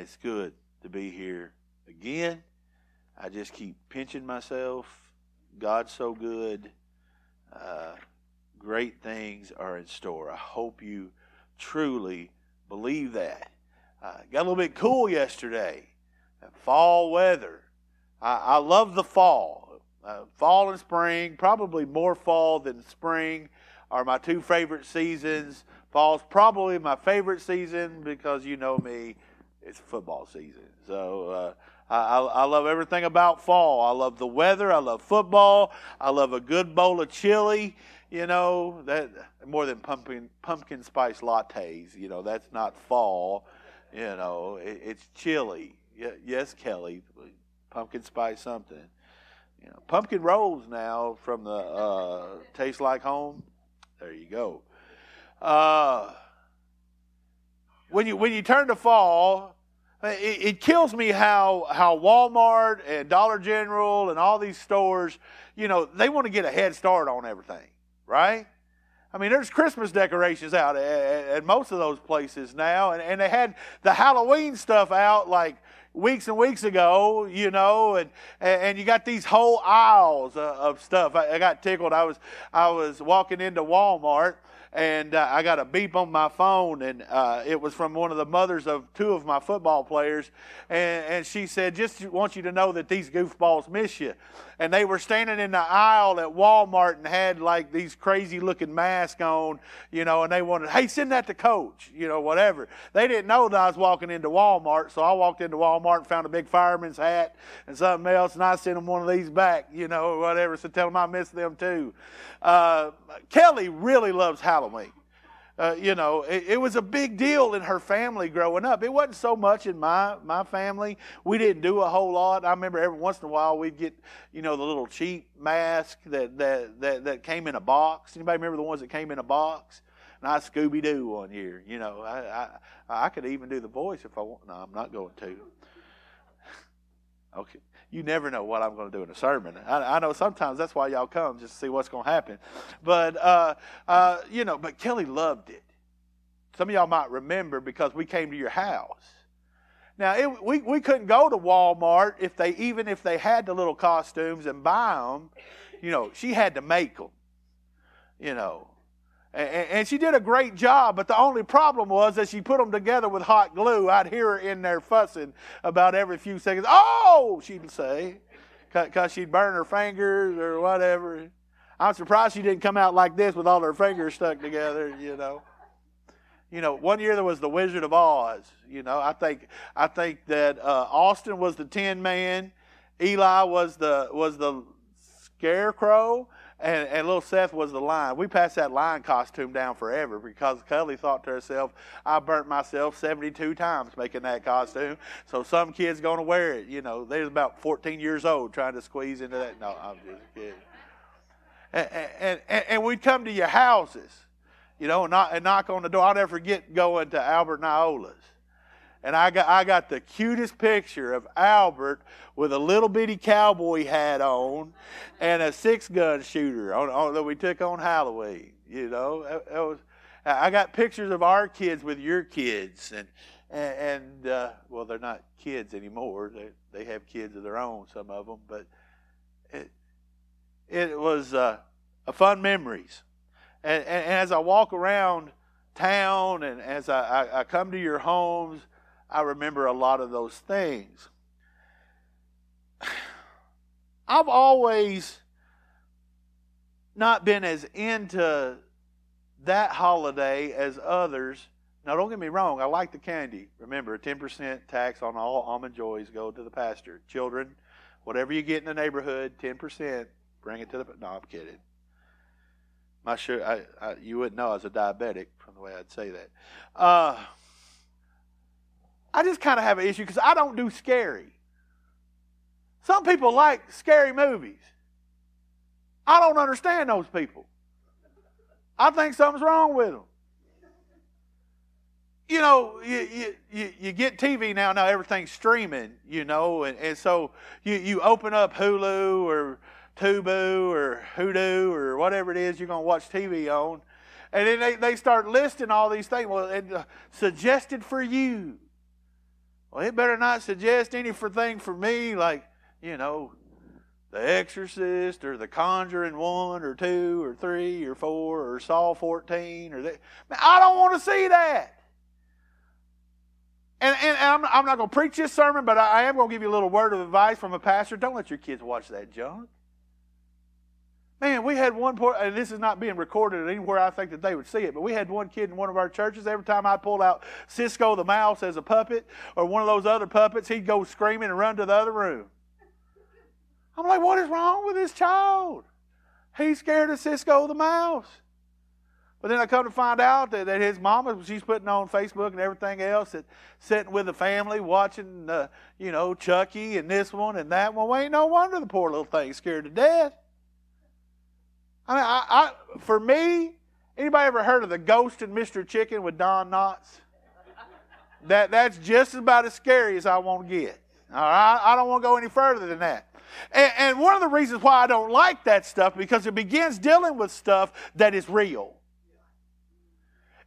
it's good to be here again. I just keep pinching myself. God's so good. Uh, great things are in store. I hope you truly believe that. Uh, got a little bit cool yesterday. Fall weather. I, I love the fall. Uh, fall and spring, probably more fall than spring, are my two favorite seasons. Fall's probably my favorite season because you know me, it's football season. So uh, I, I, love everything about fall. I love the weather. I love football. I love a good bowl of chili. You know that more than pumpkin pumpkin spice lattes. You know that's not fall. You know it, it's chili. Yes, Kelly, pumpkin spice something. You know, pumpkin rolls now from the uh, Taste Like Home. There you go. Uh, when you when you turn to fall, it, it, kills me how how Walmart and Dollar General and all these stores, you know, they want to get a head start on everything, right? I mean, there's Christmas decorations out at, at most of those places now, and, and they had the Halloween stuff out like weeks and weeks ago, you know, and and you got these whole aisles of stuff. I, I got tickled. I was I was walking into Walmart and uh, I got a beep on my phone, and uh, it was from one of the mothers of two of my football players, and, and she said, "Just want you to know that these goofballs miss you." And they were standing in the aisle at Walmart and had like these crazy looking masks on, you know, and they wanted, "Hey, send that to Coach," you know, whatever. They didn't know that I was walking into Walmart, so I walked into Walmart and found a big fireman's hat and something else, and I sent them one of these back, you know, whatever. So tell them I miss them too. Uh, Kelly really loves Halloween. Uh, you know, it, it, was a big deal in her family growing up. It wasn't so much in my my family. We didn't do a whole lot. I remember every once in a while we'd get, you know, the little cheap mask that that that, that came in a box. Anybody remember the ones that came in a box? And I Scooby Doo one year. You know, I, I I could even do the voice if I want. No, I'm not going to. okay you never know what I'm going to do in a sermon. I, I, know sometimes that's why y'all come just to see what's going to happen. But uh, uh, you know, but Kelly loved it. Some of y'all might remember because we came to your house. Now it, we we couldn't go to Walmart if they even if they had the little costumes and buy them. You know, she had to make them. You know, and she did a great job, but the only problem was that she put them together with hot glue. I'd hear her in there fussing about every few seconds. Oh, she'd say, because she'd burn her fingers or whatever. I'm surprised she didn't come out like this with all her fingers stuck together, you know. You know, one year there was the Wizard of Oz. You know, I think I think that uh, Austin was the Tin Man, Eli was the was the Scarecrow, and, and little Seth was the lion. We passed that lion costume down forever because Kelly thought to herself, I burnt myself 72 times making that costume. So some kid's going to wear it. You know, they was about 14 years old trying to squeeze into that. No, I'm just kidding. And, and, and, and we'd come to your houses, you know, and knock, and knock on the door. I'll never forget going to Albert Niola's and I got, I got the cutest picture of Albert with a little bitty cowboy hat on and a six gun shooter on, on, that we took on Halloween. You know, it, was, I got pictures of our kids with your kids, and and, uh, well, they're not kids anymore. They they have kids of their own, some of them, but it it was uh, a fun memories. And, and, and, as I walk around town and as I, I come to your homes I remember a lot of those things. I've always not been as into that holiday as others. Now, don't get me wrong, I like the candy. Remember, a 10% tax on all almond joys go to the pastor. Children, whatever you get in the neighborhood, 10%, bring it to the. No, I'm kidding. My sure, I, I, you wouldn't know I was a diabetic from the way I'd say that. Uh, I just kind of have an issue because I don't do scary. Some people like scary movies. I don't understand those people. I think something's wrong with them. You know, you, you, you get TV now, now everything's streaming, you know, and, and so you, you open up Hulu or Tubu or Hoodoo or whatever it is you're going to watch TV on, and then they, they start listing all these things. Well, and, uh, suggested for you Well, it better not suggest anything for me like, you know, The Exorcist or The Conjuring 1 or 2 or 3 or 4 or Saw 14 or that. Man, I don't want to see that. And, and I'm, I'm not going to preach this sermon, but I am going to give you a little word of advice from a pastor. Don't let your kids watch that junk. Man, we had one poor, and this is not being recorded anywhere I think that they would see it, but we had one kid in one of our churches. Every time I pulled out Cisco the mouse as a puppet or one of those other puppets, he'd go screaming and run to the other room. I'm like, what is wrong with this child? He's scared of Cisco the mouse. But then I come to find out that, that his mama, she's putting on Facebook and everything else, that sitting with the family watching, uh, you know, Chucky and this one and that one. Well, ain't no wonder the poor little thing's scared to death. I mean, I, I, for me, anybody ever heard of the Ghost and Mr. Chicken with Don Knotts? That, that's just about as scary as I want to get. All right? I don't want to go any further than that. And, and one of the reasons why I don't like that stuff because it begins dealing with stuff that is real.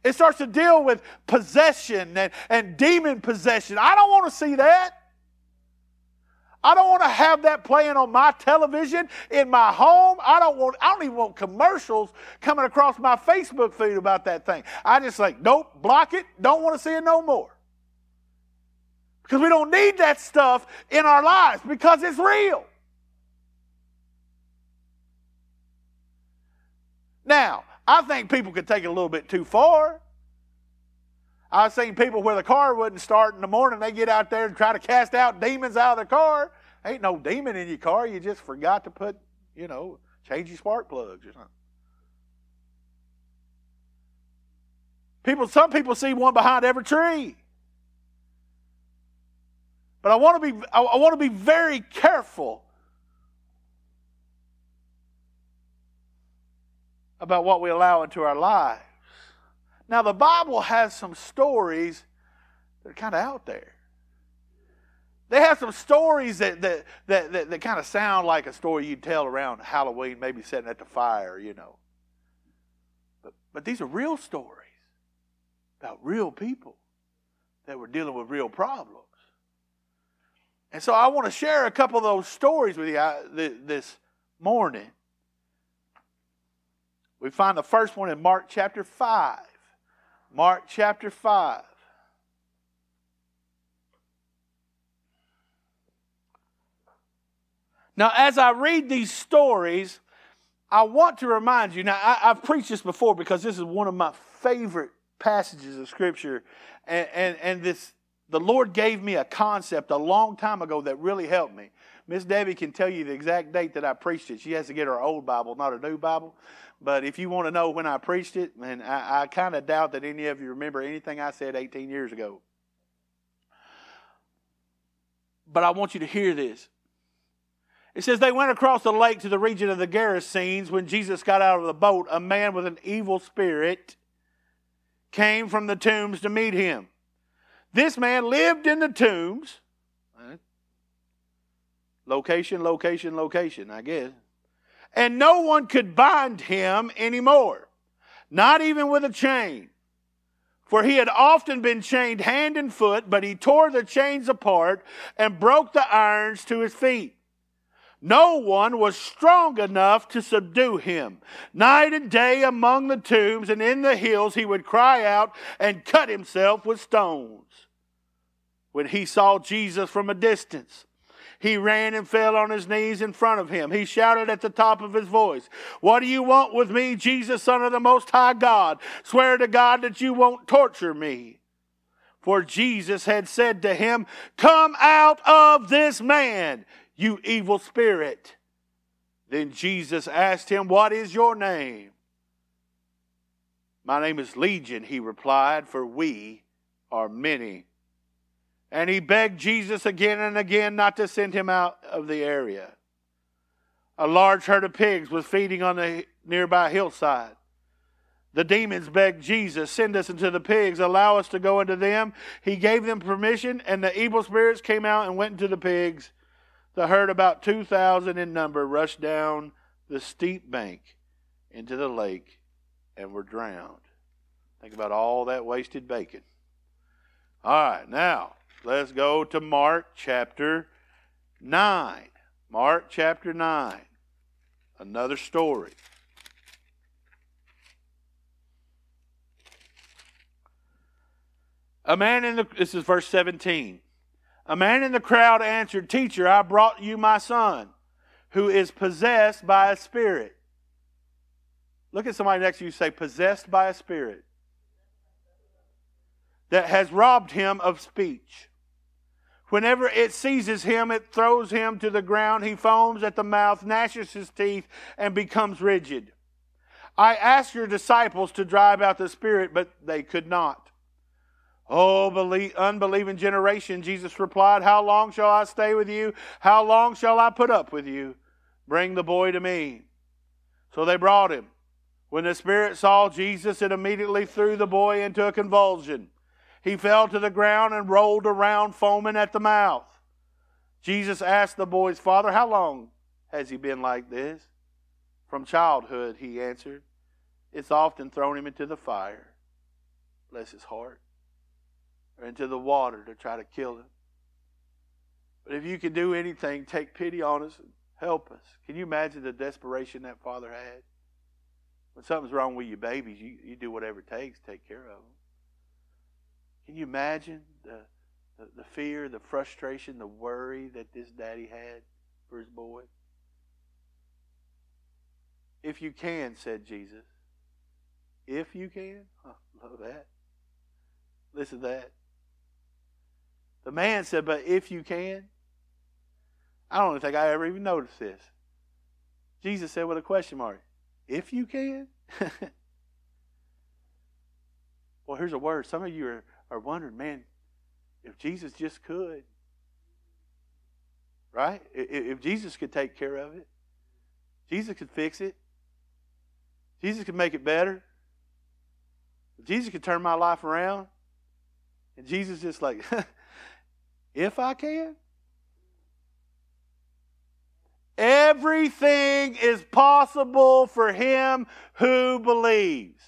It starts to deal with possession and, and demon possession. I don't want to see that. I don't want to have that playing on my television in my home. I don't want I don't even want commercials coming across my Facebook feed about that thing. I just like, nope, block it, don't want to see it no more. Because we don't need that stuff in our lives because it's real. Now, I think people could take it a little bit too far. I've seen people where the car wouldn't start in the morning, they get out there and try to cast out demons out of the car. Ain't no demon in your car, you just forgot to put, you know, change your spark plugs or something. People, some people see one behind every tree. But I want to be, I want to be very careful about what we allow into our lives. Now, the Bible has some stories that are kind of out there. They have some stories that, that, that, that, that kind of sound like a story you'd tell around Halloween, maybe sitting at the fire, you know. But, but these are real stories about real people that were dealing with real problems. And so I want to share a couple of those stories with you uh, this morning. We find the first one in Mark chapter 5. Mark chapter 5. Now, as I read these stories, I want to remind you. Now, I, have preached this before because this is one of my favorite passages of Scripture, and, and, and this the Lord gave me a concept a long time ago that really helped me. Miss Debbie can tell you the exact date that I preached it. She has to get her old Bible, not a new Bible. But if you want to know when I preached it, and I, I kind of doubt that any of you remember anything I said 18 years ago. But I want you to hear this. It says, They went across the lake to the region of the Gerasenes. When Jesus got out of the boat, a man with an evil spirit came from the tombs to meet him. This man lived in the tombs. Location, location, location, I guess and no one could bind him anymore, not even with a chain. For he had often been chained hand and foot, but he tore the chains apart and broke the irons to his feet. No one was strong enough to subdue him. Night and day among the tombs and in the hills he would cry out and cut himself with stones. When he saw Jesus from a distance, he ran and fell on his knees in front of him. He shouted at the top of his voice, What do you want with me, Jesus, Son of the Most High God? Swear to God that you won't torture me. For Jesus had said to him, Come out of this man, you evil spirit. Then Jesus asked him, What is your name? My name is Legion, he replied, for we are many. And he begged Jesus again and again not to send him out of the area. A large herd of pigs was feeding on the nearby hillside. The demons begged Jesus, Send us into the pigs, allow us to go into them. He gave them permission, and the evil spirits came out and went into the pigs. The herd, about 2,000 in number, rushed down the steep bank into the lake and were drowned. Think about all that wasted bacon. All right, now, Let's go to Mark chapter 9. Mark chapter 9. Another story. A man in the, this is verse 17. A man in the crowd answered, Teacher, I brought you my son, who is possessed by a spirit. Look at somebody next to you say, possessed by a spirit that has robbed him of speech. Whenever it seizes him, it throws him to the ground. He foams at the mouth, gnashes his teeth, and becomes rigid. I asked your disciples to drive out the spirit, but they could not. Oh, believe, unbelieving generation, Jesus replied, How long shall I stay with you? How long shall I put up with you? Bring the boy to me. So they brought him. When the spirit saw Jesus, it immediately threw the boy into a convulsion. He fell to the ground and rolled around, foaming at the mouth. Jesus asked the boy's father, How long has he been like this? From childhood, he answered. It's often thrown him into the fire, bless his heart, or into the water to try to kill him. But if you can do anything, take pity on us and help us. Can you imagine the desperation that father had? When something's wrong with your babies, you, you do whatever it takes to take care of them. Can you imagine the, the, the fear, the frustration, the worry that this daddy had for his boy? If you can, said Jesus. If you can? Oh, love that. Listen to that. The man said, But if you can? I don't think I ever even noticed this. Jesus said with a question mark, If you can? well, here's a word. Some of you are are wondering, man, if Jesus just could, right? If Jesus could take care of it, Jesus could fix it, Jesus could make it better, Jesus could turn my life around, and Jesus just like, if I can. Everything is possible for him who believes.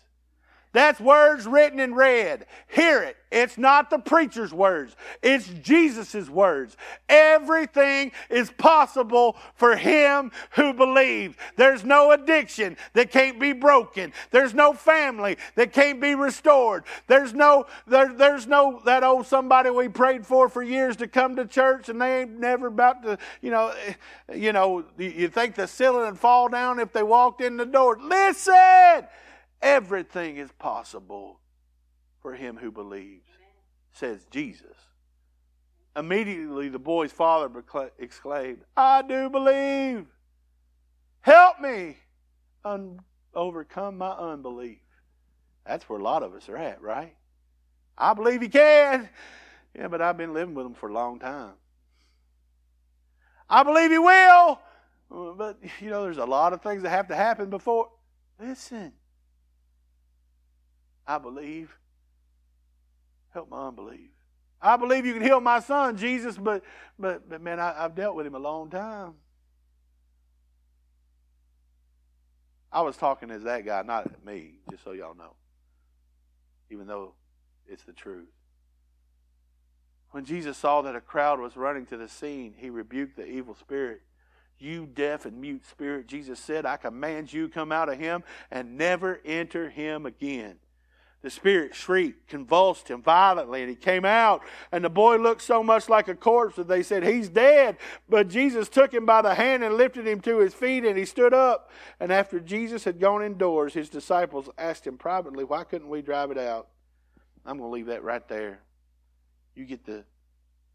That's words written in red. Hear it. It's not the preacher's words. It's Jesus' words. Everything is possible for him who believes. There's no addiction that can't be broken. There's no family that can't be restored. There's no, there, there's no, that old somebody we prayed for for years to come to church and they ain't never about to, you know, you know, you think the ceiling would fall down if they walked in the door. Listen! Everything is possible for him who believes, says Jesus. Immediately the boy's father exclaimed, I do believe. Help me un- overcome my unbelief. That's where a lot of us are at, right? I believe he can. Yeah, but I've been living with him for a long time. I believe he will. Uh, but, you know, there's a lot of things that have to happen before. Listen. I believe. Help my unbelief. I believe you can heal my son, Jesus, but but but man, I, have dealt with him a long time. I was talking as that guy, not me, just so y'all know. Even though it's the truth. When Jesus saw that a crowd was running to the scene, he rebuked the evil spirit. You deaf and mute spirit, Jesus said, I command you come out of him and never enter him again. The spirit shrieked, convulsed him violently, and he came out. And the boy looked so much like a corpse that they said, He's dead. But Jesus took him by the hand and lifted him to his feet, and he stood up. And after Jesus had gone indoors, his disciples asked him privately, Why couldn't we drive it out? I'm going to leave that right there. You get the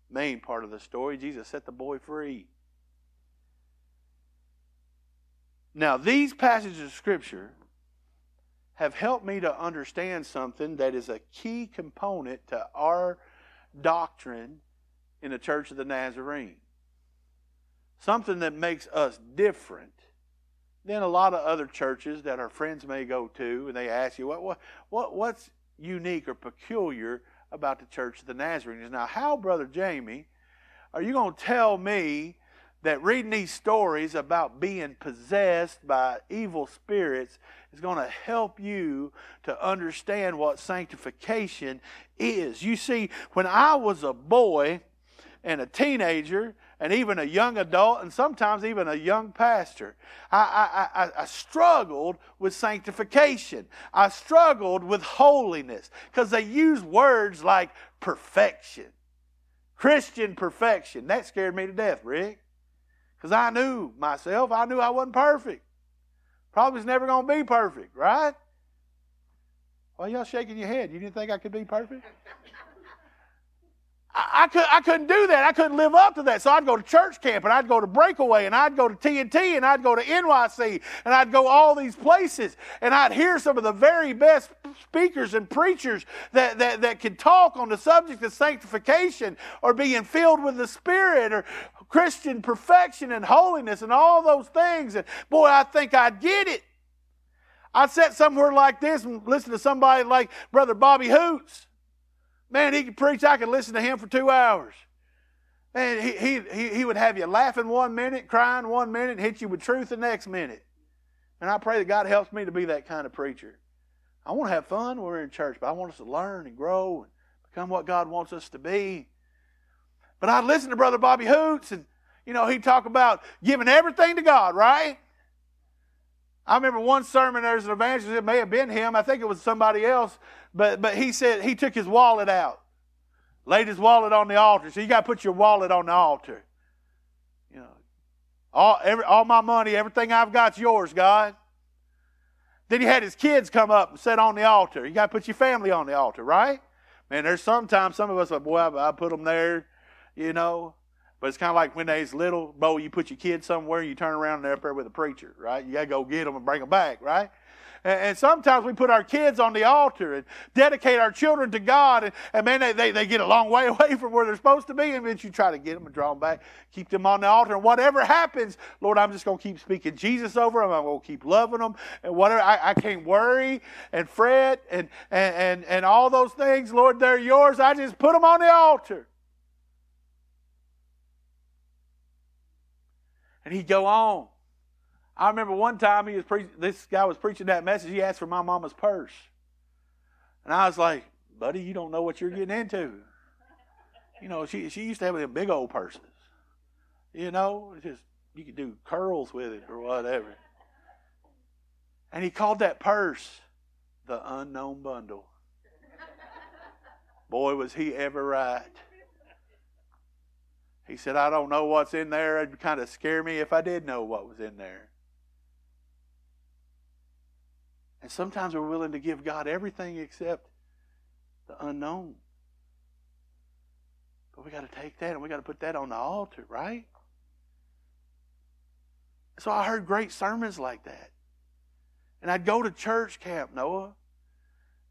main part of the story. Jesus set the boy free. Now, these passages of Scripture have helped me to understand something that is a key component to our doctrine in the Church of the Nazarene. Something that makes us different than a lot of other churches that our friends may go to, and they ask you, what, what, what what's unique or peculiar about the Church of the Nazarenes? Now, how, Brother Jamie, are you going to tell me that reading these stories about being possessed by evil spirits is going to help you to understand what sanctification is. You see, when I was a boy and a teenager, and even a young adult, and sometimes even a young pastor, I, I, I, I struggled with sanctification. I struggled with holiness because they use words like perfection, Christian perfection. That scared me to death, Rick. Because I knew myself, I knew I wasn't perfect. Probably was never going to be perfect, right? Why y'all shaking your head? You didn't think I could be perfect? I, I, could, I couldn't do that. I couldn't live up to that. So I'd go to church camp and I'd go to Breakaway and I'd go to TNT and I'd go to NYC and I'd go all these places and I'd hear some of the very best speakers and preachers that, that, that could talk on the subject of sanctification or being filled with the Spirit or Christian perfection and holiness and all those things. And boy, I think I'd get it. I'd sit somewhere like this and listen to somebody like Brother Bobby Hoots. Man, he could preach. I could listen to him for two hours. And he, he, he, he would have you laughing one minute, crying one minute, and hit you with truth the next minute. And I pray that God helps me to be that kind of preacher. I want to have fun when we're in church, but I want us to learn and grow and become what God wants us to be. But I'd listen to Brother Bobby Hoots, and, you know, he'd talk about giving everything to God, right? I remember one sermon, there was an evangelist, it may have been him, I think it was somebody else, but, but he said he took his wallet out, laid his wallet on the altar. So you got to put your wallet on the altar. You know, all, every, all my money, everything I've got's yours, God. Then he had his kids come up and sit on the altar. You got to put your family on the altar, right? Man, there's sometimes some of us like, boy, I, I put them there, you know. But it's kind of like when they's little, Bo, you put your kids somewhere, you turn around and they're up there with a preacher, right? You got to go get them and bring them back, right? And, sometimes we put our kids on the altar and dedicate our children to God. And, and man, they, they, they get a long way away from where they're supposed to be. And then you try to get them and draw them back, keep them on the altar. And whatever happens, Lord, I'm just going to keep speaking Jesus over them. I'm going to keep loving them. And whatever, I, I can't worry and fret and, and, and, and all those things. Lord, they're yours. I just put them on the altar. And he'd go on. I remember one time he was pre- this guy was preaching that message. He asked for my mama's purse, and I was like, "Buddy, you don't know what you're getting into." You know, she she used to have them big old purses. You know, just you could do curls with it or whatever. And he called that purse the unknown bundle. Boy, was he ever right. He said, I don't know what's in there. It'd kind of scare me if I did know what was in there. And sometimes we're willing to give God everything except the unknown. But we got to take that and we got to put that on the altar, right? So I heard great sermons like that. And I'd go to church camp, Noah,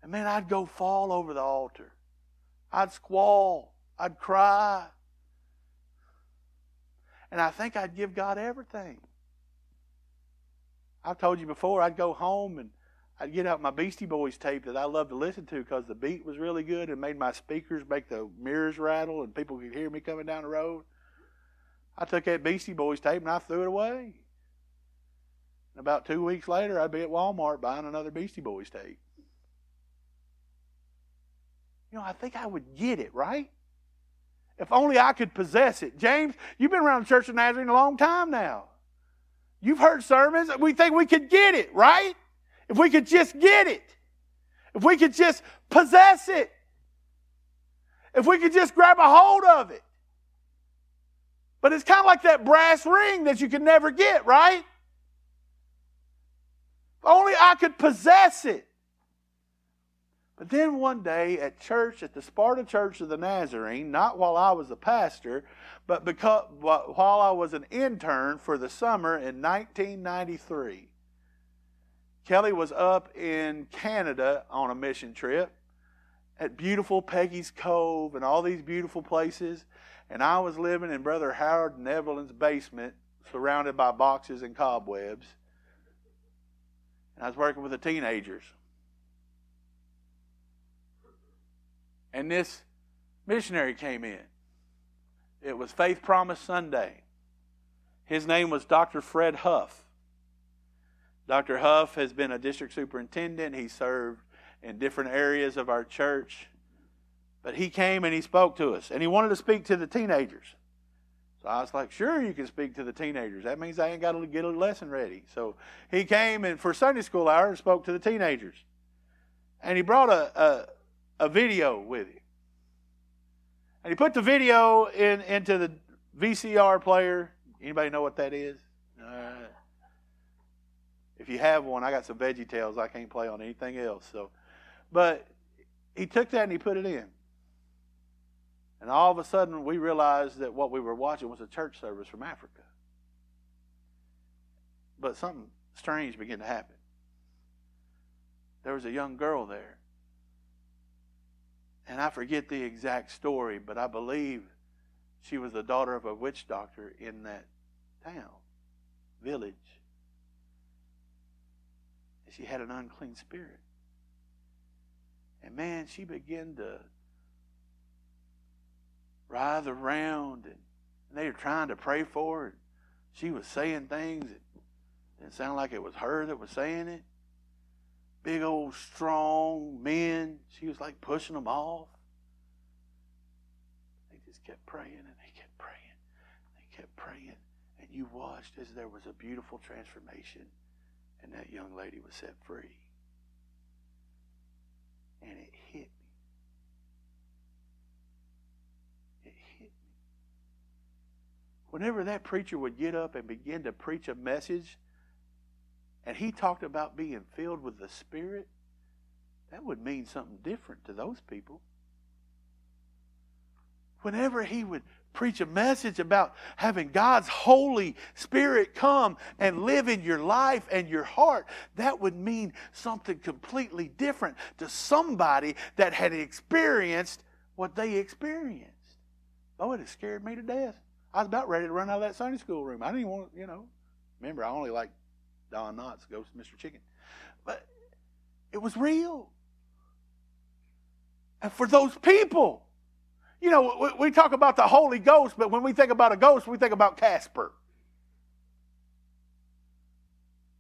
and man, I'd go fall over the altar. I'd squall. I'd cry. And I think I'd give God everything. I've told you before, I'd go home and I'd get out my Beastie Boys tape that I loved to listen to because the beat was really good and made my speakers make the mirrors rattle and people could hear me coming down the road. I took that Beastie Boys tape and I threw it away. And about two weeks later, I'd be at Walmart buying another Beastie Boys tape. You know, I think I would get it, right? If only I could possess it. James, you've been around the Church of Nazarene a long time now. You've heard sermons. We think we could get it, right? If we could just get it, if we could just possess it, if we could just grab a hold of it. But it's kind of like that brass ring that you can never get, right? If only I could possess it. But then one day at church, at the Sparta Church of the Nazarene, not while I was a pastor, but because, while I was an intern for the summer in 1993, Kelly was up in Canada on a mission trip at beautiful Peggy's Cove and all these beautiful places. And I was living in Brother Howard Nevelyn's basement, surrounded by boxes and cobwebs. And I was working with the teenagers. And this missionary came in. It was Faith Promise Sunday. His name was Dr. Fred Huff. Dr. Huff has been a district superintendent. He served in different areas of our church. But he came and he spoke to us, and he wanted to speak to the teenagers. So I was like, sure, you can speak to the teenagers. That means I ain't got to get a lesson ready. So he came and for Sunday school hour and spoke to the teenagers. And he brought a, a, a video with him. And he put the video in into the VCR player. Anybody know what that is? Uh, if you have one, I got some Veggie Tales. I can't play on anything else. So, but he took that and he put it in. And all of a sudden, we realized that what we were watching was a church service from Africa. But something strange began to happen. There was a young girl there. And I forget the exact story, but I believe she was the daughter of a witch doctor in that town, village. And she had an unclean spirit. And man, she began to writhe around, and, and they were trying to pray for her. She was saying things that didn't sound like it was her that was saying it. Big old strong men. She was like pushing them off. They just kept praying and they kept praying. They kept praying. And you watched as there was a beautiful transformation and that young lady was set free. And it hit me. It hit me. whenever that preacher would get up and begin to preach a message, and he talked about being filled with the Spirit, that would mean something different to those people. Whenever he would preach a message about having God's Holy Spirit come and live in your life and your heart, that would mean something completely different to somebody that had experienced what they experienced. Oh, it scared me to death. I was about ready to run out of that Sunday school room. I didn't want, you know. Remember, I only like Don Knotts, Ghost Mr. Chicken. But it was real. And for those people, you know, we, we talk about the Holy Ghost, but when we think about a ghost, we think about Casper.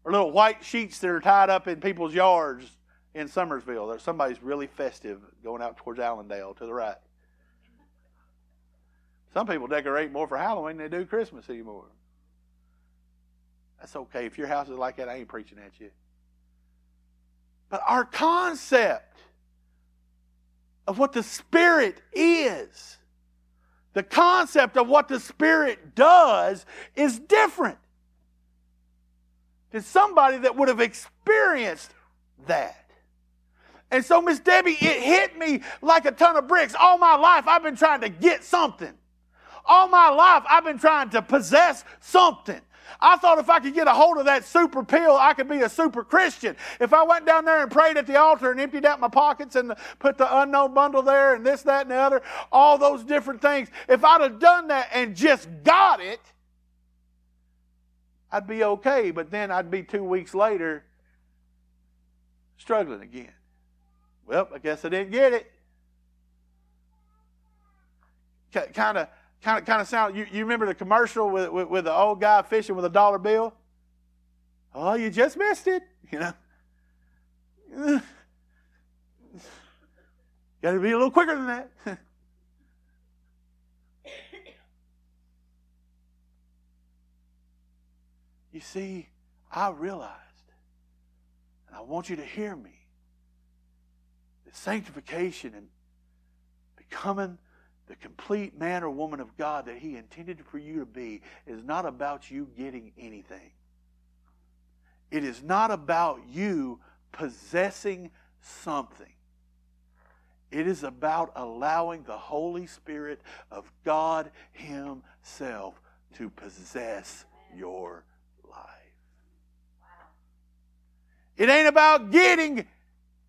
Or little white sheets that are tied up in people's yards in Summersville. Somebody's really festive going out towards Allendale to the right. Some people decorate more for Halloween than they do Christmas anymore. That's okay. If your house is like that, I ain't preaching at you. But our concept of what the Spirit is, the concept of what the Spirit does, is different than somebody that would have experienced that. And so, Miss Debbie, it hit me like a ton of bricks. All my life, I've been trying to get something. All my life, I've been trying to possess something. I thought if I could get a hold of that super pill, I could be a super Christian. If I went down there and prayed at the altar and emptied out my pockets and put the unknown bundle there and this, that, and the other, all those different things, if I'd have done that and just got it, I'd be okay. But then I'd be two weeks later struggling again. Well, I guess I didn't get it. Kind of Kind of, kind of sound. You, you remember the commercial with, with, with the old guy fishing with a dollar bill? Oh, you just missed it. You know. Got to be a little quicker than that. you see, I realized, and I want you to hear me, that sanctification and becoming the complete man or woman of God that He intended for you to be is not about you getting anything. It is not about you possessing something. It is about allowing the Holy Spirit of God Himself to possess your life. It ain't about getting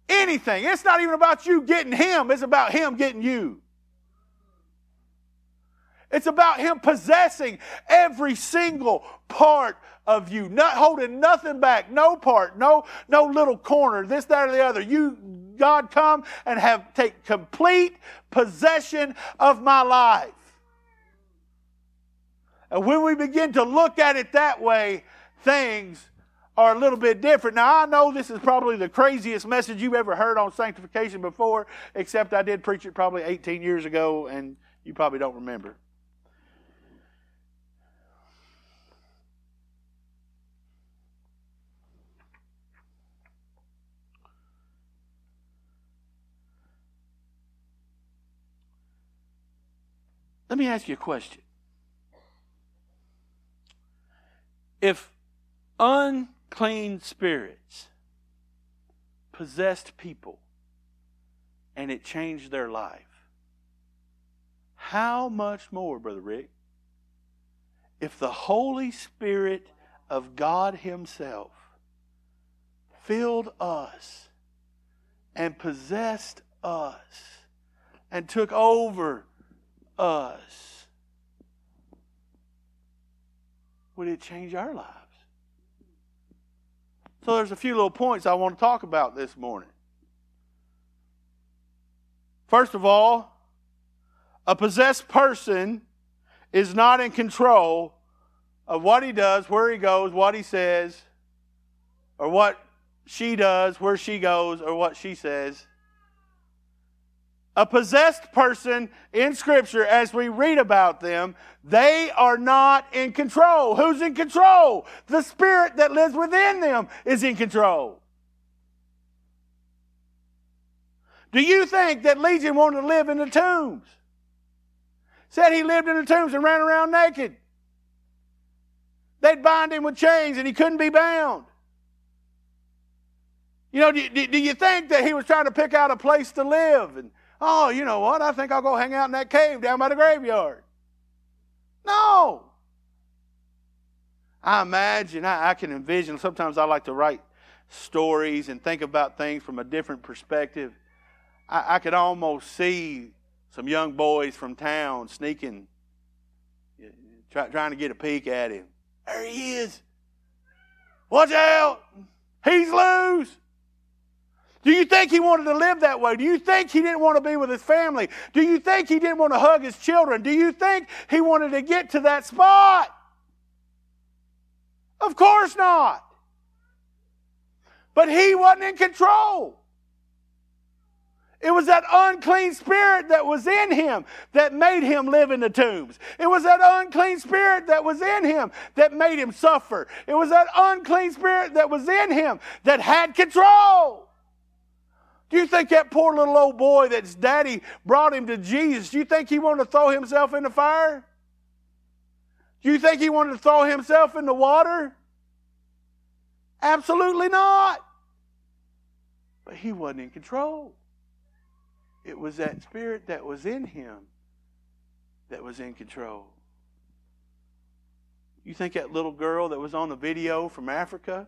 anything. It's not even about you getting Him, it's about Him getting you. It's about Him possessing every single part of you, not holding nothing back, no part, no, no little corner, this, that, or the other. You, God, come and have take complete possession of my life. And when we begin to look at it that way, things are a little bit different. Now, I know this is probably the craziest message you've ever heard on sanctification before, except I did preach it probably 18 years ago, and you probably don't remember. Let me ask you a question. If unclean spirits possessed people and it changed their life, how much more, Brother Rick, if the Holy Spirit of God Himself filled us and possessed us and took over us, would it change our lives? So there's a few little points I want to talk about this morning. First of all, a possessed person is not in control of what he does, where he goes, what he says, or what she does, where she goes, or what she says. A possessed person in Scripture, as we read about them, they are not in control. Who's in control? The Spirit that lives within them is in control. Do you think that Legion wanted to live in the tombs? Said he lived in the tombs and ran around naked. They'd bind him with chains and he couldn't be bound. You know, do, do, you think that he was trying to pick out a place to live and Oh, you know what? I think I'll go hang out in that cave down by the graveyard. No. I imagine, I, I can envision, sometimes I like to write stories and think about things from a different perspective. I, I could almost see some young boys from town sneaking, try, trying to get a peek at him. There he is. Watch out. He's loose. Do you think he wanted to live that way? Do you think he didn't want to be with his family? Do you think he didn't want to hug his children? Do you think he wanted to get to that spot? Of course not. But he wasn't in control. It was that unclean spirit that was in him that made him live in the tombs. It was that unclean spirit that was in him that made him suffer. It was that unclean spirit that was in him that had control. Do you think that poor little old boy that's daddy brought him to Jesus, do you think he wanted to throw himself in the fire? Do you think he wanted to throw himself in the water? Absolutely not. But he wasn't in control. It was that spirit that was in him that was in control. You think that little girl that was on the video from Africa?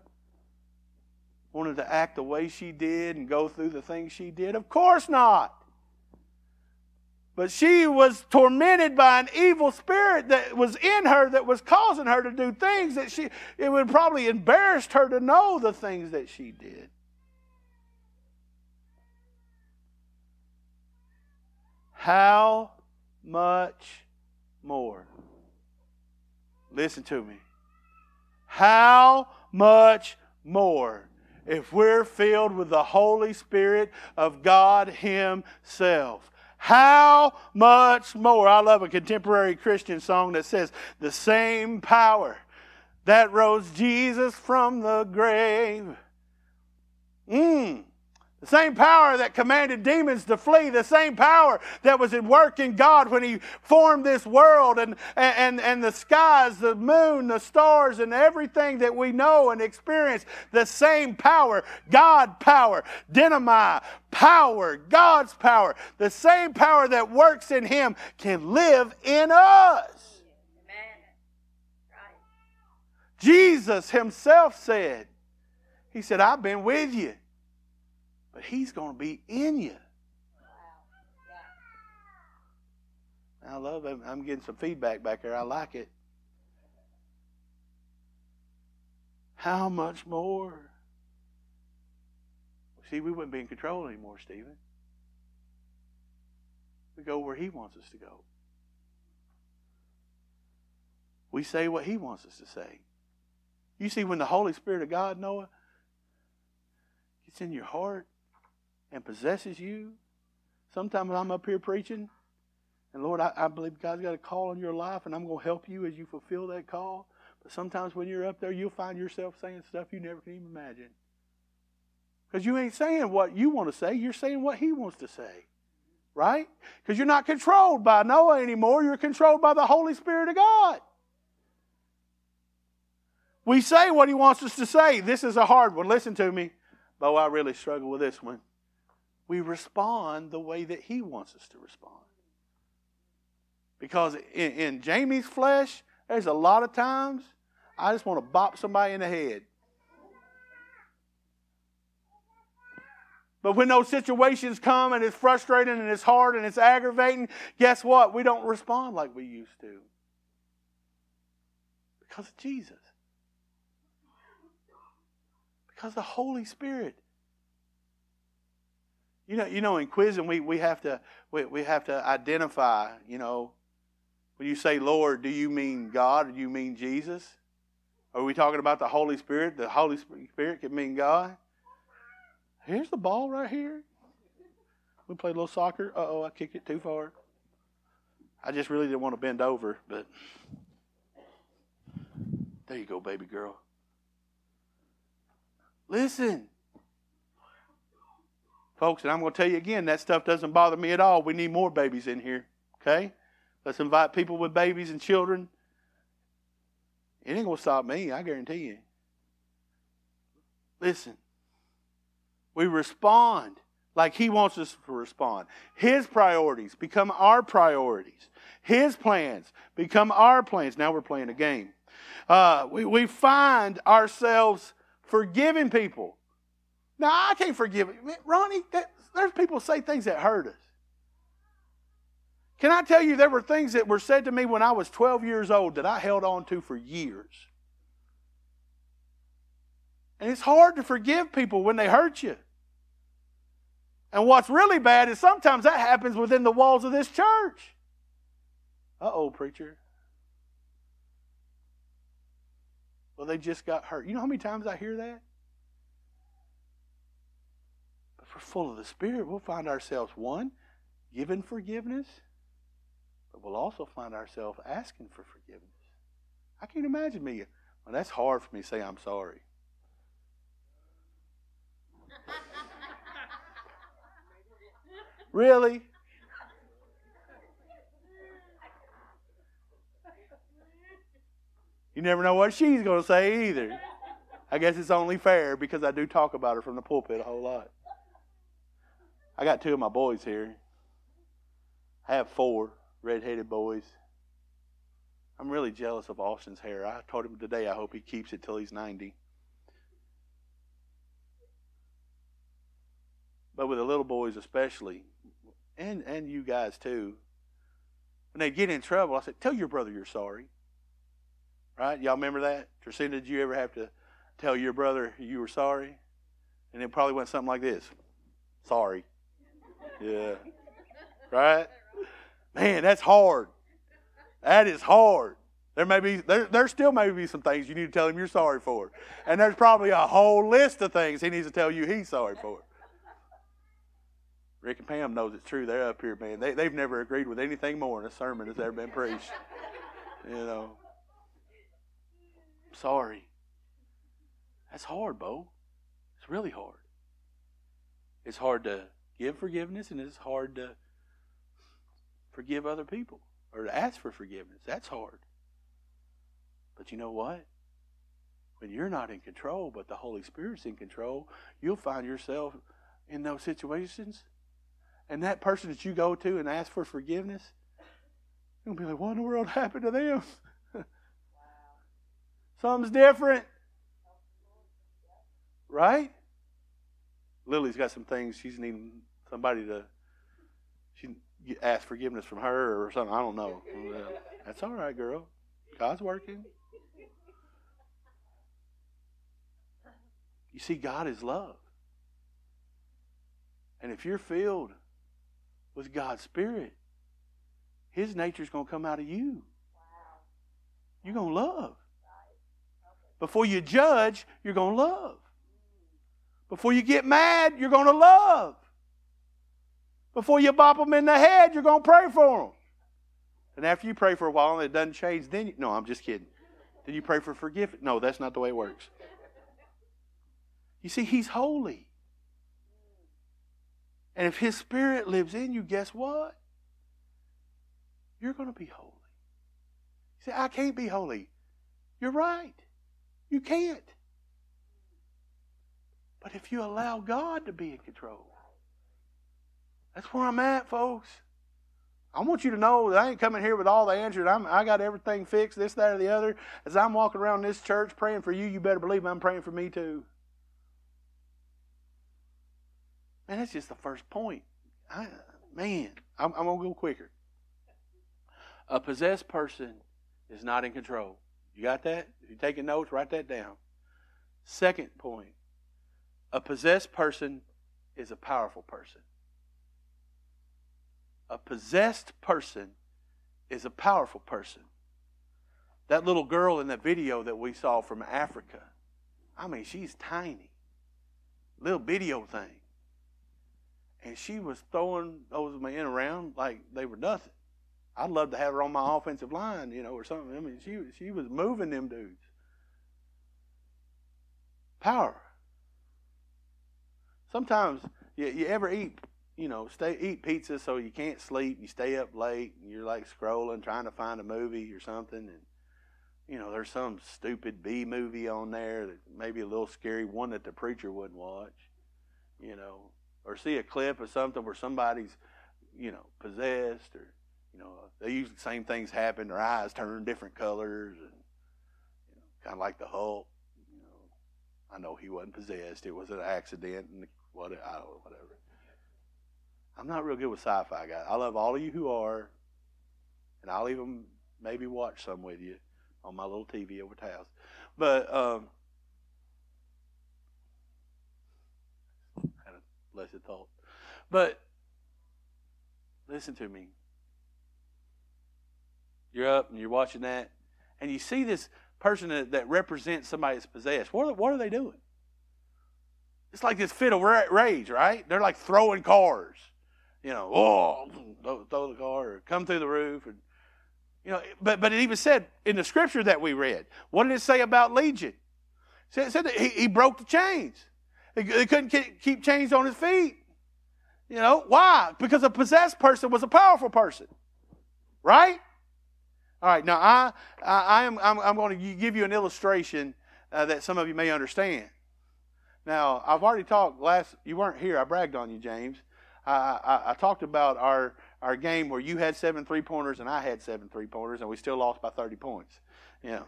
Wanted to act the way she did and go through the things she did? Of course not. But she was tormented by an evil spirit that was in her that was causing her to do things that she, it would probably embarrassed her to know the things that she did. How much more? Listen to me. How much more if we're filled with the Holy Spirit of God Himself. How much more? I love a contemporary Christian song that says, The same power that rose Jesus from the grave. Mmm the same power that commanded demons to flee, the same power that was at work in God when He formed this world and, and, and the skies, the moon, the stars, and everything that we know and experience, the same power, God power, dynamite, power, God's power, the same power that works in Him can live in us. Jesus Himself said, He said, I've been with you but He's going to be in you. I love it. I'm getting some feedback back there. I like it. How much more? See, we wouldn't be in control anymore, Stephen. We go where He wants us to go. we say what He wants us to say. You see, when the Holy Spirit of God, Noah, gets in your heart and possesses you, sometimes I'm up here preaching, and Lord, I, I believe God's got a call on your life, and I'm going to help you as you fulfill that call. But sometimes when you're up there, you'll find yourself saying stuff you never can even imagine. Because you ain't saying what you want to say, you're saying what He wants to say. Right? Because you're not controlled by Noah anymore, you're controlled by the Holy Spirit of God. We say what He wants us to say. This is a hard one. Listen to me. Bo, I really struggle with this one. We respond the way that He wants us to respond. Because in, in Jamie's flesh, there's a lot of times I just want to bop somebody in the head. But when those situations come and it's frustrating and it's hard and it's aggravating, guess what? We don't respond like we used to. Because of Jesus. Because the Holy Spirit. You know, you know, in quizzing we, we have to we, we have to identify, you know, when you say Lord, do you mean God or do you mean Jesus? Are we talking about the Holy Spirit? The Holy Spirit can mean God. Here's the ball right here. We played a little soccer. Uh oh, I kicked it too far. I just really didn't want to bend over, but there you go, baby girl. Listen. Folks, and I'm going to tell you again, that stuff doesn't bother me at all. We need more babies in here, okay? Let's invite people with babies and children. It ain't going to stop me, I guarantee you. Listen, we respond like He wants us to respond. His priorities become our priorities. His plans become our plans. Now we're playing a game. Uh, we, we find ourselves forgiving people. Now, I can't forgive it. Ronnie, that, there's people say things that hurt us. Can I tell you, there were things that were said to me when I was 12 years old that I held on to for years. And it's hard to forgive people when they hurt you. And what's really bad is sometimes that happens within the walls of this church. Uh oh, preacher. Well, they just got hurt. You know how many times I hear that? But if we're full of the Spirit, we'll find ourselves, one, giving forgiveness, but we'll also find ourselves asking for forgiveness. I can't imagine me. Well, that's hard for me to say I'm sorry. Really? You never know what she's going to say either. I guess it's only fair because I do talk about her from the pulpit a whole lot. I got two of my boys here. I have four red-headed boys. I'm really jealous of Austin's hair. I told him today I hope he keeps it till he's 90. But with the little boys especially, and and you guys too, when they get in trouble, I said, "Tell your brother you're sorry." Right? Y'all remember that? Trisina, did you ever have to tell your brother you were sorry? And it probably went something like this: "Sorry." Yeah. Right? Man, that's hard. That is hard. There may be there, there still may be some things you need to tell him you're sorry for. And there's probably a whole list of things he needs to tell you he's sorry for. Rick and Pam knows it's true. They're up here, man. They, they've never agreed with anything more in a sermon that's ever been preached. You know. Sorry. That's hard, Bo. It's really hard. It's hard to give forgiveness and it's hard to forgive other people or to ask for forgiveness. That's hard. But you know what? When you're not in control, but the Holy Spirit's in control, you'll find yourself in those situations and that person that you go to and ask for forgiveness, you'll be like, what in the world happened to them? wow. Something's different. Right? Lily's got some things she's needing somebody to she ask forgiveness from her or something. I don't know. That's all right, girl. God's working. You see, God is love. And if you're filled with God's Spirit, His nature is going to come out of you. You're going to love. Before you judge, you're going to love. Before you get mad, you're going to love. Before you bop them in the head, you're going to pray for them. And after you pray for a while and it doesn't change, then you, no, I'm just kidding. Then you pray for forgiveness. No, that's not the way it works. You see, He's holy. And if His Spirit lives in you, guess what? You're going to be holy. You say, I can't be holy. You're right. You can't. But if you allow God to be in control, that's where I'm at, folks. I want you to know that I ain't coming here with all the answers. I'm, I got everything fixed, this, that, or the other. As I'm walking around this church praying for you, you better believe I'm praying for me too. Man, that's just the first point. I, man, I'm, I'm going to go quicker. A possessed person is not in control. You got that? If you're taking notes, write that down. Second point a possessed person is a powerful person. A possessed person is a powerful person. That little girl in that video that we saw from Africa, I mean, she's tiny. Little video thing. And she was throwing those men around like they were nothing. I'd love to have her on my offensive line, you know, or something. I mean, she she was moving them dudes. Power. Sometimes you, you ever eat, you know, stay eat pizza so you can't sleep. You stay up late and you're like scrolling trying to find a movie or something, and you know there's some stupid B movie on there that maybe a little scary, one that the preacher wouldn't watch, you know, or see a clip of something where somebody's, you know, possessed or you know, they usually the same things happen. Their eyes turn different colors, and you know, kind of like the Hulk. You know, I know he wasn't possessed; it was an accident, and what I don't know, whatever. I'm not real good with sci-fi guys. I love all of you who are, and I'll even maybe watch some with you on my little TV over the house. But um, had a blessed thought. But listen to me. You're up and you're watching that, and you see this person that, that represents somebody that's possessed. What are, what are they doing? It's like this fit of rage, right? They're like throwing cars. You know, oh, throw the car or come through the roof. And, you know, but, but it even said in the scripture that we read, what did it say about Legion? It said that he, he broke the chains. He, he couldn't keep chains on his feet. You know, why? Because a possessed person was a powerful person. Right? All right, now I, I, am I'm, I'm, going to give you an illustration uh, that some of you may understand. Now, I've already talked last. You weren't here. I bragged on you, James. I, I, I talked about our our game where you had seven three pointers and I had seven three pointers, and we still lost by 30 points. Know,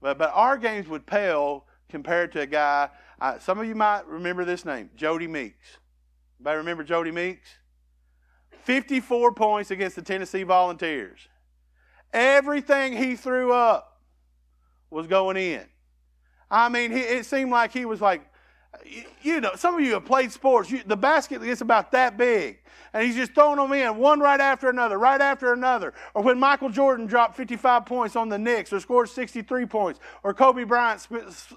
but but our games would pale compared to a guy. Uh, some of you might remember this name, Jodie Meeks. Anybody remember Jodie Meeks? 54 points against the Tennessee Volunteers. Everything he threw up was going in. I mean, he, it seemed like he was like, you, know, some of you have played sports. You, the basket gets about that big, and he's just throwing them in one right after another, right after another. Or when Michael Jordan dropped 55 points on the Knicks, or scored 63 points, or Kobe Bryant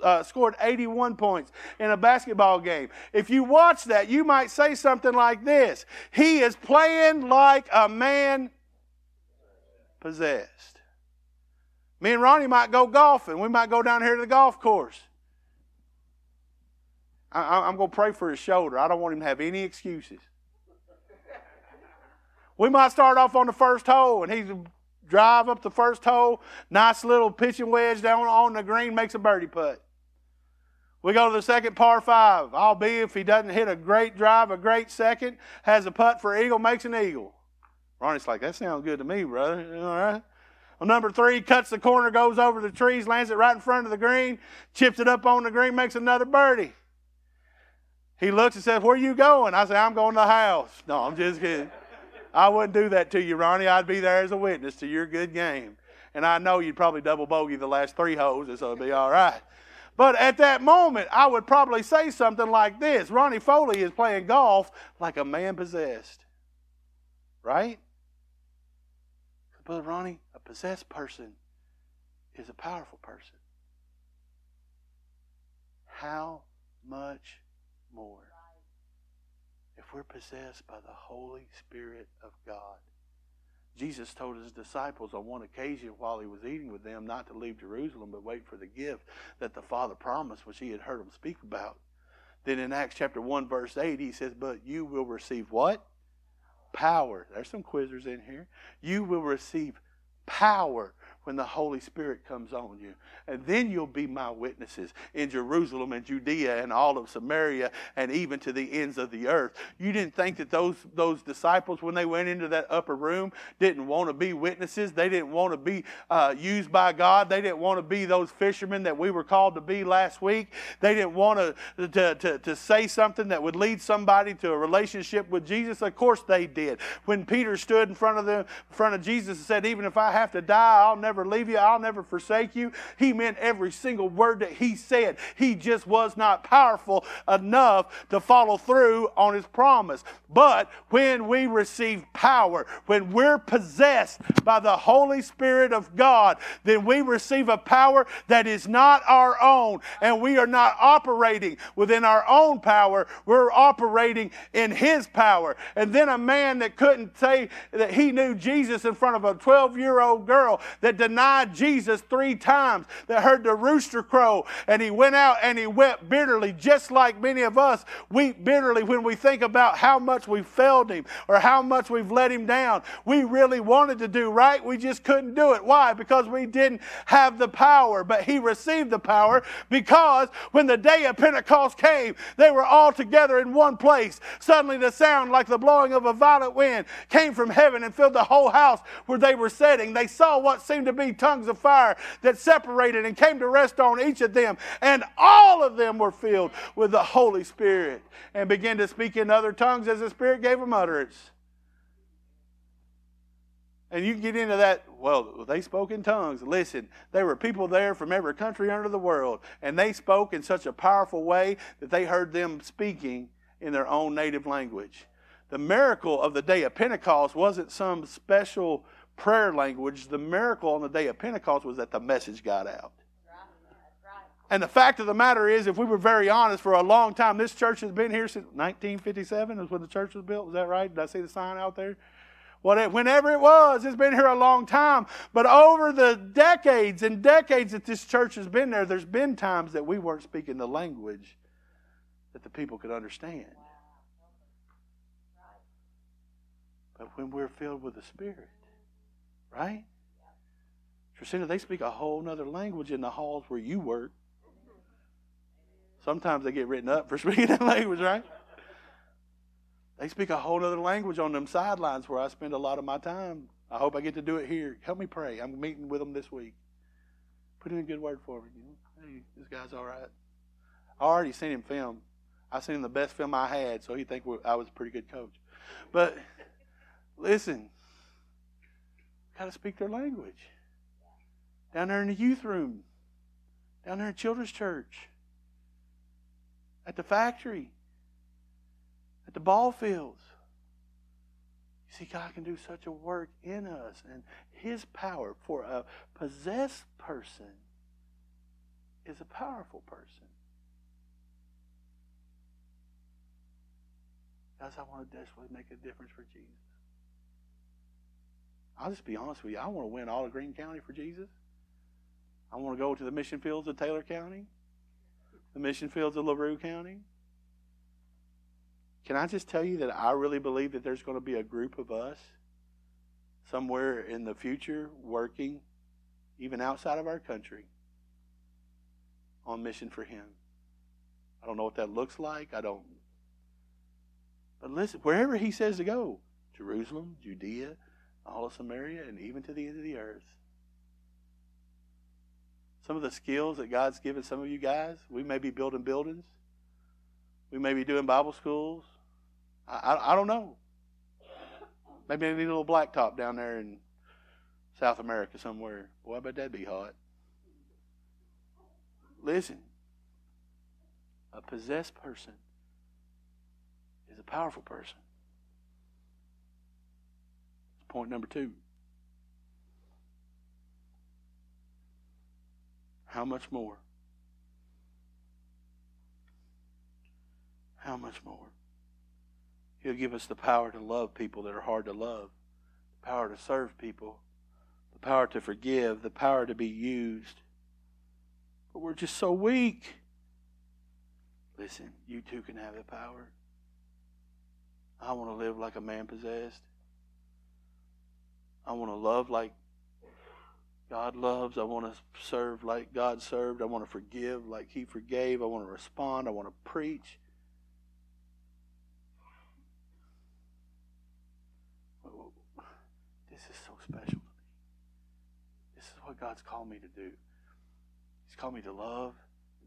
uh, scored 81 points in a basketball game. If you watch that, you might say something like this: He is playing like a man possessed. Me and Ronnie might go golfing. We might go down here to the golf course. I, am going to pray for his shoulder. I don't want him to have any excuses. We might start off on the first hole, and he's drive up the first hole, nice little pitching wedge down on the green, makes a birdie putt. We go to the second par five. I'll be if he doesn't hit a great drive, a great second, has a putt for eagle, makes an eagle. Ronnie's like, that sounds good to me, brother. All right. Well, number three cuts the corner, goes over the trees, lands it right in front of the green, chips it up on the green, makes another birdie. He looks and says, Where are you going? I say, I'm going to the house. No, I'm just kidding. I wouldn't do that to you, Ronnie. I'd be there as a witness to your good game. And I know you'd probably double bogey the last three holes, so it'd be all right. But at that moment, I would probably say something like this Ronnie Foley is playing golf like a man possessed. Right? Brother Ronnie, a possessed person is a powerful person. How much more if we're possessed by the Holy Spirit of God? Jesus told his disciples on one occasion while he was eating with them not to leave Jerusalem but wait for the gift that the Father promised, which he had heard them speak about. Then in Acts chapter 1, verse 8, he says, But you will receive what? Power. There's some quizzers in here. You will receive power when the Holy Spirit comes on you. And then you'll be my witnesses in Jerusalem and Judea and all of Samaria and even to the ends of the earth. You didn't think that those, those disciples, when they went into that upper room, didn't want to be witnesses. They didn't want to be uh, used by God. They didn't want to be those fishermen that we were called to be last week. They didn't want to, to, to, to say something that would lead somebody to a relationship with Jesus. Of course they did. When Peter stood in front of, the, in front of Jesus and said, Even if I have to die, I'll never never leave you, I'll never forsake you. He meant every single word that he said. He just was not powerful enough to follow through on his promise. But when we receive power, when we're possessed by the Holy Spirit of God, then we receive a power that is not our own. And we are not operating within our own power, we're operating in his power. And then a man that couldn't say that he knew Jesus in front of a 12 year old girl that denied Jesus three times, that heard the rooster crow, and he went out and he wept bitterly, just like many of us weep bitterly when we think about how much we failed him or how much we've let him down. We really wanted to do right, we just couldn't do it. Why? Because we didn't have the power, but he received the power because when the day of Pentecost came, they were all together in one place. Suddenly, the sound like the blowing of a violent wind came from heaven and filled the whole house where they were sitting. They saw what seemed to be tongues of fire that separated and came to rest on each of them. And all of them were filled with the Holy Spirit and began to speak in other tongues as the Spirit gave them utterance. And you can get into that, well, they spoke in tongues. Listen, there were people there from every country under the world, and they spoke in such a powerful way that they heard them speaking in their own native language. The miracle of the day of Pentecost wasn't some special prayer language, the miracle on the day of Pentecost was that the message got out. And the fact of the matter is, if we were very honest, for a long time, this church has been here since 1957 is when the church was built. Is that right? Did I see the sign out there? Whenever it was, it's been here a long time. But over the decades and decades that this church has been there, there's been times that we weren't speaking the language that the people could understand. But when we're filled with the Spirit, Right? Tristina, they speak a whole other language in the halls where you work. Sometimes they get written up for speaking that language, right? They speak a whole other language on them sidelines where I spend a lot of my time. I hope I get to do it here. Help me pray. I'm meeting with them this week. Put in a good word for me. You know, hey, this guy's all right. I already seen him film. I seen him the best film I had, so he think I was a pretty good coach. But listen, got to speak their language. Down there in the youth room, down there in children's church, at the factory, at the ball fields. You see, God can do such a work in us, and His power for a possessed person is a powerful person. Guys, I want to desperately make a difference for Jesus. I'll just be honest with you. I want to win all of Greene County for Jesus. I want to go to the mission fields of Taylor County, the mission fields of LaRue County. Can I just tell you that I really believe that there's going to be a group of us somewhere in the future working, even outside of our country, on mission for Him? I don't know what that looks like. I don't. But listen, wherever He says to go, Jerusalem, Judea, all of Samaria, and even to the end of the earth. Some of the skills that God's given some of you guys, we may be building buildings, we may be doing Bible schools. I, I, I don't know. Maybe I need a little blacktop down there in South America somewhere. Boy, I bet that'd be hot. Listen, a possessed person is a powerful person. Point number two. How much more? How much more? He'll give us the power to love people that are hard to love, the power to serve people, the power to forgive, the power to be used. But we're just so weak. Listen, you too can have the power. I want to live like a man possessed. I want to love like God loves. I want to serve like God served. I want to forgive like He forgave. I want to respond. I want to preach. This is so special to me. This is what God's called me to do. He's called me to love,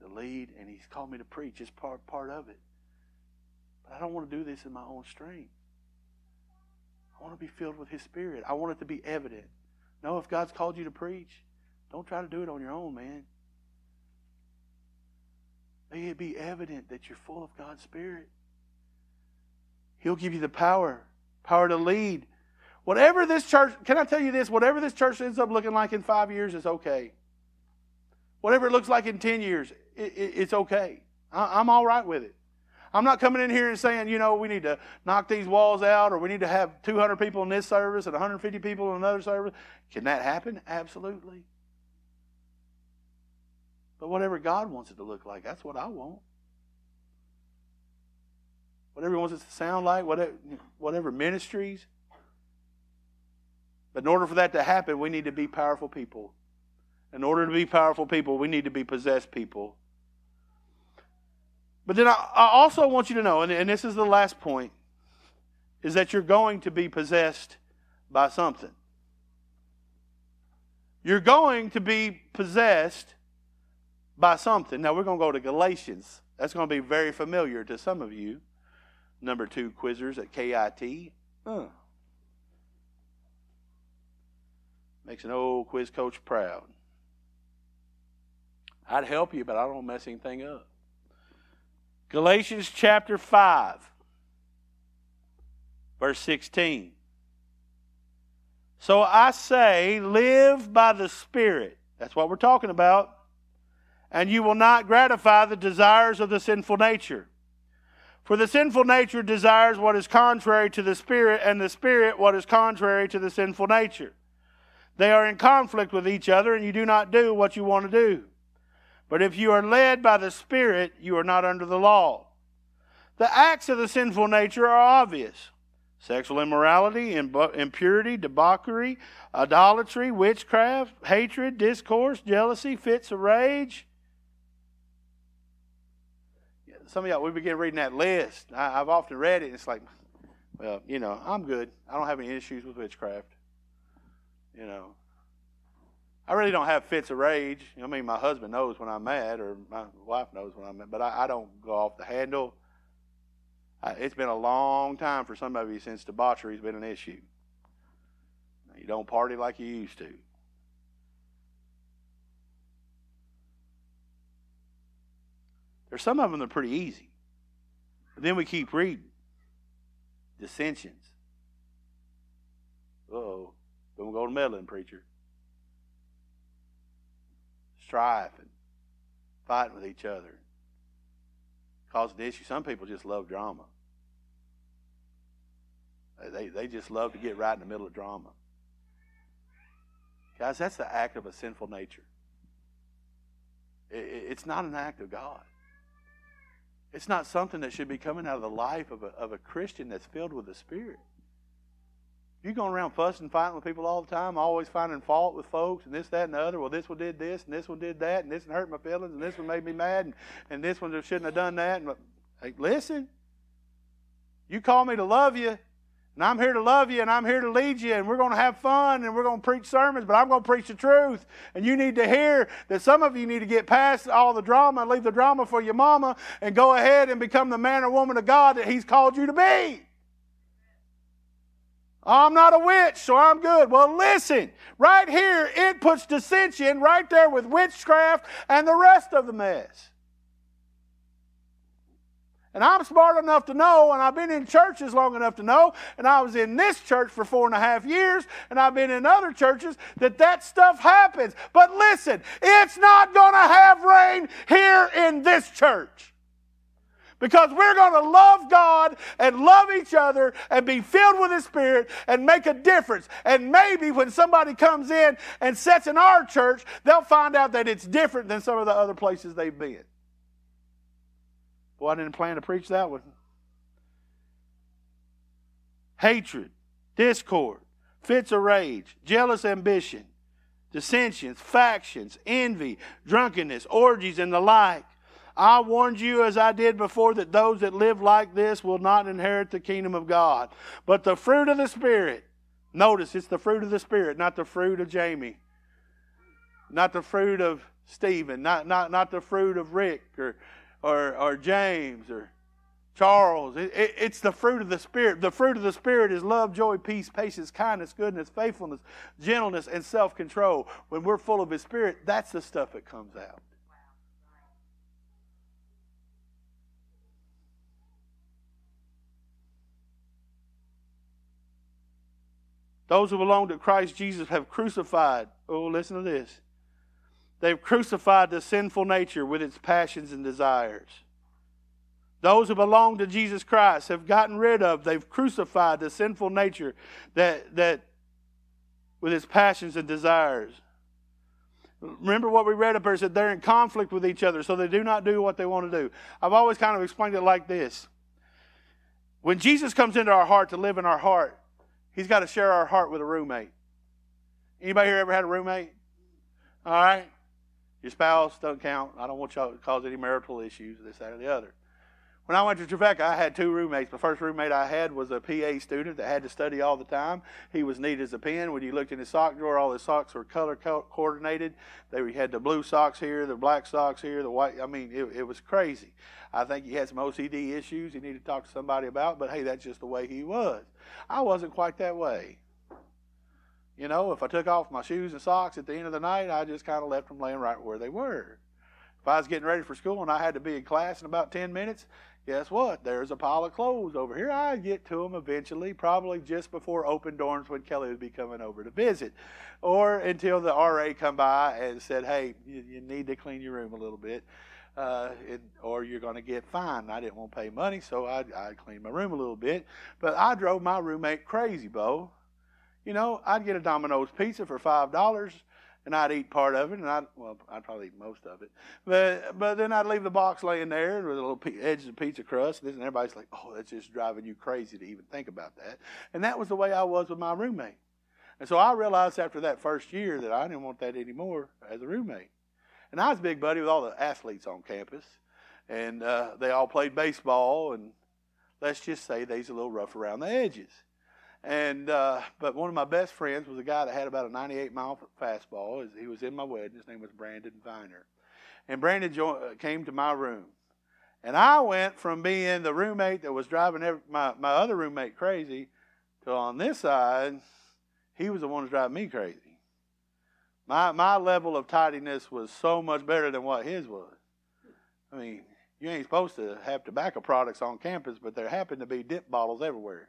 to lead, and He's called me to preach. It's part, part of it. But I don't want to do this in my own strength. I want to be filled with His Spirit. I want it to be evident. No, if God's called you to preach, don't try to do it on your own, man. May it be evident that you're full of God's Spirit. He'll give you the power, power to lead. Whatever this church, can I tell you this? Whatever this church ends up looking like in five years is okay. Whatever it looks like in 10 years, it, it, it's okay. I, I'm all right with it. I'm not coming in here and saying, you know, we need to knock these walls out or we need to have 200 people in this service and 150 people in another service. Can that happen? Absolutely. But whatever God wants it to look like, that's what I want. Whatever He wants it to sound like, whatever, whatever ministries. But in order for that to happen, we need to be powerful people. In order to be powerful people, we need to be possessed people. But then I, I also want you to know, and, and this is the last point, is that you're going to be possessed by something. You're going to be possessed by something. Now we're going to go to Galatians. That's going to be very familiar to some of you. Number two quizzers at KIT. Huh. Makes an old quiz coach proud. I'd help you, but I don't mess anything up. Galatians chapter 5, verse 16. So I say, live by the Spirit. That's what we're talking about. And you will not gratify the desires of the sinful nature. For the sinful nature desires what is contrary to the Spirit, and the Spirit what is contrary to the sinful nature. They are in conflict with each other, and you do not do what you want to do. But if you are led by the Spirit, you are not under the law. The acts of the sinful nature are obvious sexual immorality, impurity, debauchery, idolatry, witchcraft, hatred, discourse, jealousy, fits of rage. Some of y'all, we begin reading that list. I, have often read it, and it's like, well, you know, I'm good. I don't have any issues with witchcraft. You know, I really don't have fits of rage. I mean, my husband knows when I'm mad, or my wife knows when I'm mad, but I, I don't go off the handle. I, it's been a long time for some of you since debauchery's been an issue. You don't party like you used to. There's some of them that are pretty easy. But then we keep reading. Dissensions. oh. Don't go to meddling, preacher strife and fighting with each other, causing issue. Some people just love drama. They, they just love to get right in the middle of drama. Guys, that's the act of a sinful nature. It, it's not an act of God. It's not something that should be coming out of the life of a, of a Christian that's filled with the Spirit. You going around fussing, and fighting with people all the time, always finding fault with folks, and this, that, and the other. Well, this one did this, and this one did that, and this one hurt my feelings, and this one made me mad, and, and this one shouldn't have done that. And, hey, listen, you call me to love you, and I'm here to love you, and I'm here to lead you, and we're going to have fun, and we're going to preach sermons, but I'm going to preach the truth. And you need to hear that some of you need to get past all the drama, leave the drama for your mama, and go ahead and become the man or woman of God that He's called you to be. I'm not a witch, so I'm good. Well, listen, right here, it puts dissension right there with witchcraft and the rest of the mess. And I'm smart enough to know, and I've been in churches long enough to know, and I was in this church for four and a half years, and I've been in other churches, that that stuff happens. But listen, it's not going to have reign here in this church. Because we're going to love God and love each other and be filled with His Spirit and make a difference. And maybe when somebody comes in and sets in our church, they'll find out that it's different than some of the other places they've been. Well, I didn't plan to preach that one. Hatred, discord, fits of rage, jealous ambition, dissensions, factions, envy, drunkenness, orgies, and the like I warned you, as I did before, that those that live like this will not inherit the kingdom of God. But the fruit of the Spirit, notice it's the fruit of the Spirit, not the fruit of Jamie, not the fruit of Stephen, not, not, not the fruit of Rick or, or, or James or Charles. It, it, it's the fruit of the Spirit. The fruit of the Spirit is love, joy, peace, patience, kindness, goodness, faithfulness, gentleness, and self control. When we're full of His Spirit, that's the stuff that comes out. Those who belong to Christ Jesus have crucified. Oh, listen to this. They've crucified the sinful nature with its passions and desires. Those who belong to Jesus Christ have gotten rid of, they've crucified the sinful nature that, that with its passions and desires. Remember what we read up here said they're in conflict with each other, so they do not do what they want to do. I've always kind of explained it like this. When Jesus comes into our heart to live in our heart, He's got to share our heart with a roommate. Anybody here ever had a roommate? All right? Your spouse doesn't count. I don't want y'all to cause any marital issues, this, that, or the other. When I went to Trevecca, I had two roommates. The first roommate I had was a PA student that had to study all the time. He was neat as a pin. When you looked in his sock drawer, all his socks were color coordinated. They had the blue socks here, the black socks here, the white. I mean, it, it was crazy. I think he had some OCD issues he needed to talk to somebody about, but hey, that's just the way he was. I wasn't quite that way. You know, if I took off my shoes and socks at the end of the night, I just kind of left them laying right where they were. If I was getting ready for school and I had to be in class in about 10 minutes, guess what? There's a pile of clothes over here. I'd get to them eventually, probably just before open dorms when Kelly would be coming over to visit, or until the RA come by and said, "Hey, you, you need to clean your room a little bit." Uh, it, or you're going to get fined. I didn't want to pay money, so I I cleaned my room a little bit. But I drove my roommate crazy, Bo. You know, I'd get a Domino's pizza for five dollars, and I'd eat part of it, and I'd well, I'd probably eat most of it. But but then I'd leave the box laying there with a little pe- edges of pizza crust, and everybody's like, "Oh, that's just driving you crazy to even think about that." And that was the way I was with my roommate. And so I realized after that first year that I didn't want that anymore as a roommate. And I was big buddy with all the athletes on campus, and uh, they all played baseball, and let's just say they's a little rough around the edges. And uh, but one of my best friends was a guy that had about a 98 mile fastball. He was in my wedding. His name was Brandon Viner, and Brandon uh, came to my room, and I went from being the roommate that was driving every, my my other roommate crazy, to on this side, he was the one who's driving me crazy. My my level of tidiness was so much better than what his was. I mean, you ain't supposed to have tobacco products on campus, but there happened to be dip bottles everywhere.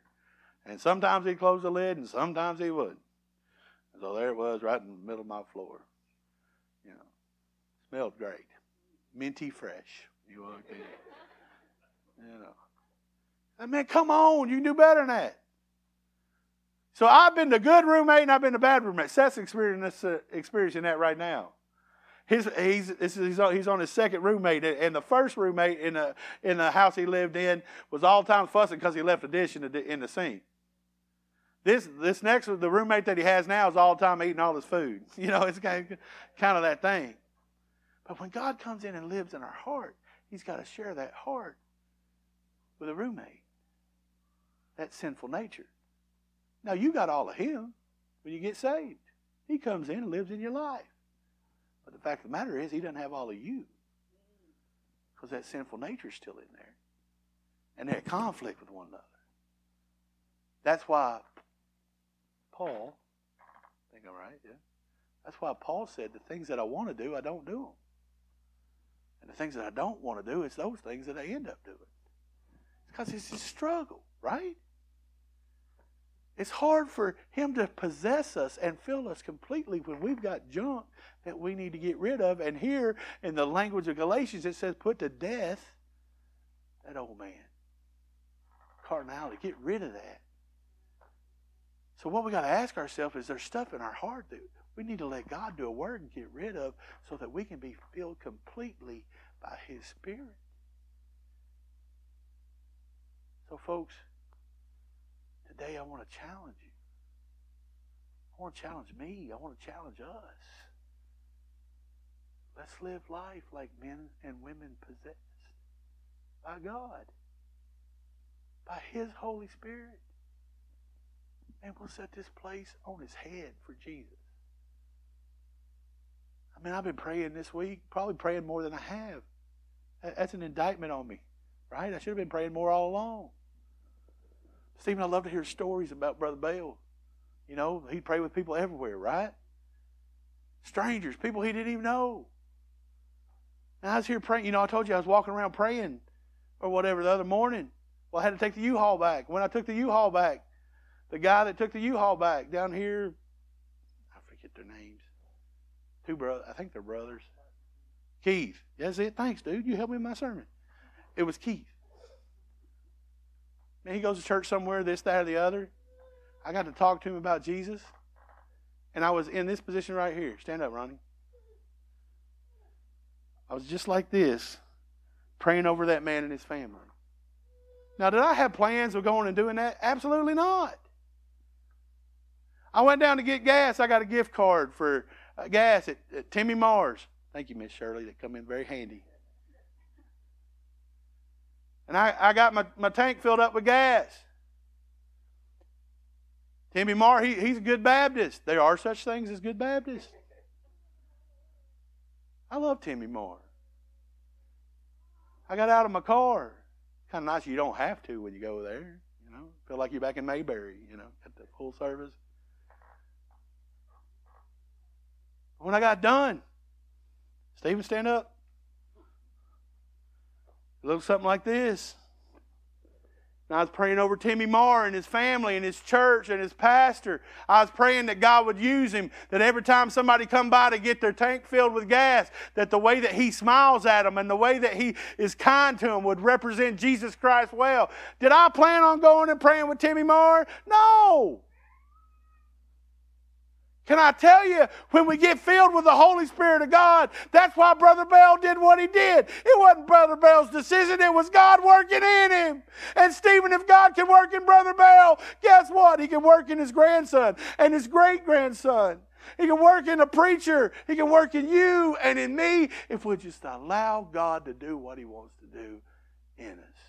And sometimes he'd close the lid, and sometimes he wouldn't. So there it was, right in the middle of my floor. You know, smelled great, minty fresh. You walked. You know, I mean, come on, you can do better than that. So I've been the good roommate and I've been the bad roommate. Seth's experiencing, uh, that right now. His, he's, he's, on, his second roommate, and the first roommate in the, in the house he lived in was all the time fussing because he left a dish in the, in the sink. This this next the roommate that he has now is all the time eating all his food. You know, it's kind of that thing. But when God comes in and lives in our heart, He's got to share that heart with a roommate. That sinful nature. Now you got all of Him when you get saved. He comes in and lives in your life. But the fact of the matter is, He doesn't have all of you because that sinful nature is still in there, and they're at conflict with one another. That's why Paul, I think I'm right, yeah. That's why Paul said the things that I want to do, I don't do them. And the things that I don't want to do, it's those things that I end up doing. Because it's a struggle, right? It's hard for him to possess us and fill us completely when we've got junk that we need to get rid of. And here in the language of Galatians, it says, put to death that old man. Carnality. Get rid of that. So what we got to ask ourselves is there's stuff in our heart that we need to let God do a word and get rid of so that we can be filled completely by His Spirit. So, folks, today I want to challenge you. I want to challenge me. I want to challenge us. Let's live life like men and women possessed by God, by His Holy Spirit. And we'll set this place on His head for Jesus. I mean, I've been praying this week, probably praying more than I have. That's an indictment on me, right? I should have been praying more all along. Stephen, I love to hear stories about Brother Bell. You know, he'd pray with people everywhere, right? Strangers, people he didn't even know. And I was here praying. You know, I told you I was walking around praying or whatever the other morning. Well, I had to take the U-Haul back. When I took the U-Haul back, the guy that took the U-Haul back down here, I forget their names. Two brothers, I think they're brothers. Keith. That's it. Thanks, dude. You helped me with my sermon. It was Keith. Man, he goes to church somewhere, this, that, or the other. I got to talk to him about Jesus. And I was in this position right here. Stand up, Ronnie. I was just like this, praying over that man and his family. Now, did I have plans of going and doing that? Absolutely not. I went down to get gas. I got a gift card for uh, gas at, at Timmy Marr's. Thank you, Miss Shirley. That come in very handy. And I, I got my, my tank filled up with gas. Timmy Marr, he, he's a good Baptist. There are such things as good Baptists. I love Timmy Marr. I got out of my car. Kind of nice you don't have to when you go there. You know, feel like you're back in Mayberry, you know, at the full service. When I got done, Stephen, stand up. It something like this. And I was praying over Timmy Marr and his family and his church and his pastor. I was praying that God would use him, that every time somebody come by to get their tank filled with gas, that the way that he smiles at them and the way that he is kind to them would represent Jesus Christ well. Did I plan on going and praying with Timmy Marr? No. Can I tell you, when we get filled with the Holy Spirit of God, that's why Brother Bell did what he did. It wasn't Brother Bell's decision, it was God working in him. And Stephen, if God can work in Brother Bell, guess what? He can work in his grandson and his great grandson. He can work in a preacher. He can work in you and in me if we just allow God to do what he wants to do in us.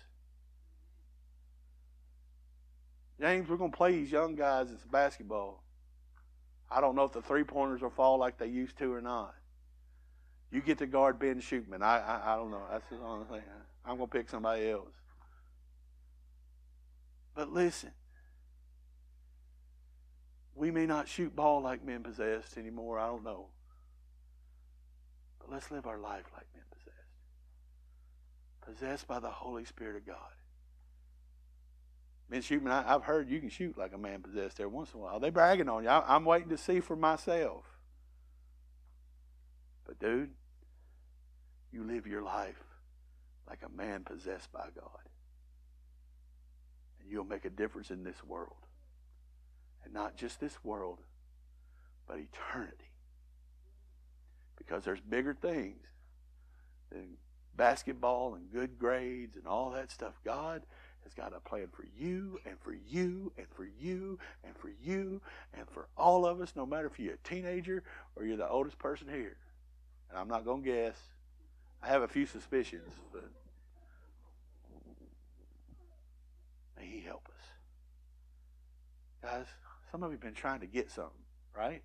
James, we're going to play these young guys in some basketball. I don't know if the three pointers will fall like they used to or not. You get to guard Ben Shootman. I, I, I don't know. That's the only thing. I'm to pick somebody else. But listen, we may not shoot ball like men possessed anymore. I don't know. But let's live our life like men possessed. Possessed by the Holy Spirit of God. Men shooting, I, have heard you can shoot like a man possessed every once in a while. They bragging on you. I, I'm waiting to see for myself. But dude, you live your life like a man possessed by God. And you'll make a difference in this world. And not just this world, but eternity. Because there's bigger things than basketball and good grades and all that stuff. God has got a plan for you and for you and for you and for you and for all of us, no matter if you're a teenager or you're the oldest person here. And I'm not going to guess. I have a few suspicions, but may He help us. Guys, some of you have been trying to get something, right?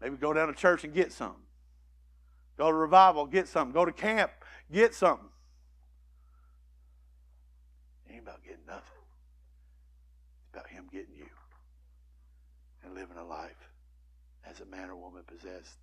Maybe go down to church and get something. Go to revival, get something. Go to camp, get something ain't about getting nothing. It's about Him getting you and living a life as a man or woman possessed